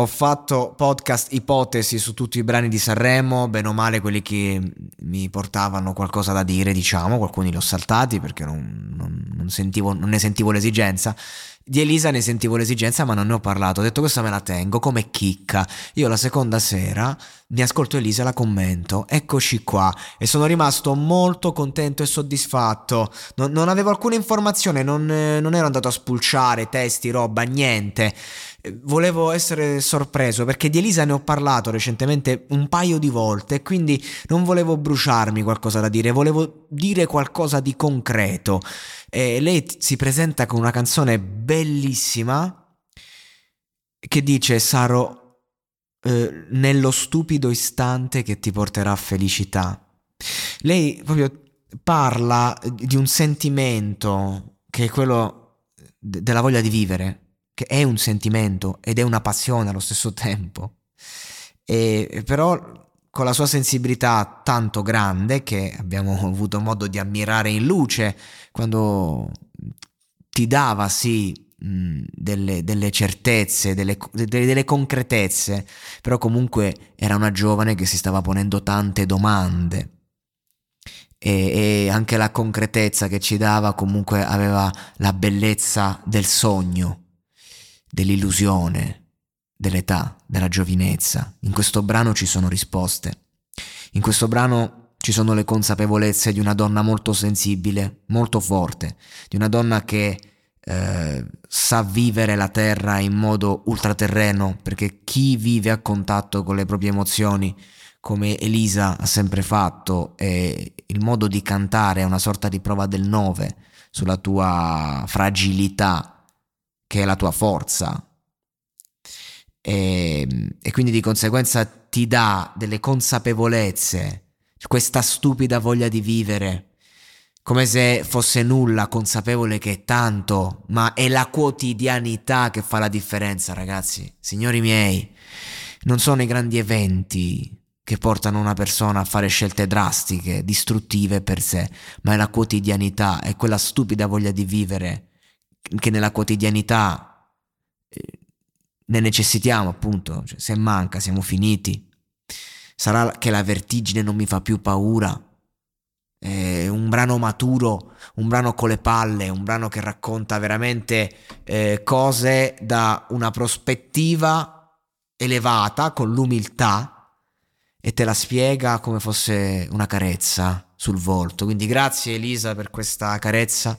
Ho fatto podcast ipotesi su tutti i brani di Sanremo, bene o male quelli che mi portavano qualcosa da dire, diciamo, alcuni li ho saltati perché non, non, non, sentivo, non ne sentivo l'esigenza. Di Elisa ne sentivo l'esigenza, ma non ne ho parlato. Ho detto questa me la tengo come chicca. Io la seconda sera mi ascolto Elisa e la commento. Eccoci qua. E sono rimasto molto contento e soddisfatto. Non, avevo alcuna informazione, non ero andato a spulciare testi, roba, niente. Volevo essere sorpreso perché di Elisa ne ho parlato recentemente un paio di volte e quindi non volevo bruciarmi qualcosa da dire, volevo dire qualcosa di concreto. E lei si presenta con una canzone bellissima che dice sarò eh, nello stupido istante che ti porterà felicità. Lei proprio parla di un sentimento che è quello della voglia di vivere che è un sentimento ed è una passione allo stesso tempo. E, però con la sua sensibilità tanto grande che abbiamo avuto modo di ammirare in luce quando ti dava sì delle, delle, certezze, delle, delle, concretezze, però comunque era una giovane che si stava ponendo tante domande e, e anche la concretezza che ci dava comunque aveva la bellezza del sogno dell'illusione, dell'età, della giovinezza. In questo brano ci sono risposte. In questo brano ci sono le consapevolezze di una donna molto sensibile, molto forte, di una donna che eh, sa vivere la terra in modo ultraterreno, perché chi vive a contatto con le proprie emozioni, come Elisa ha sempre fatto, e il modo di cantare è una sorta di prova del nove sulla tua fragilità che è la tua forza. E, e quindi di conseguenza ti dà delle consapevolezze, questa stupida voglia di vivere, come se fosse nulla, consapevole che è tanto, ma è la quotidianità che fa la differenza, ragazzi. Signori miei, non sono i grandi eventi che portano una persona a fare scelte drastiche, distruttive per sé, ma è la quotidianità, è quella stupida voglia di vivere che nella quotidianità eh, ne necessitiamo appunto, cioè, se manca siamo finiti. Sarà che la vertigine non mi fa più paura. È un brano maturo, un brano con le palle, un brano che racconta veramente eh, cose da una prospettiva elevata, con l'umiltà, e te la spiega come fosse una carezza sul volto. Quindi grazie Elisa per questa carezza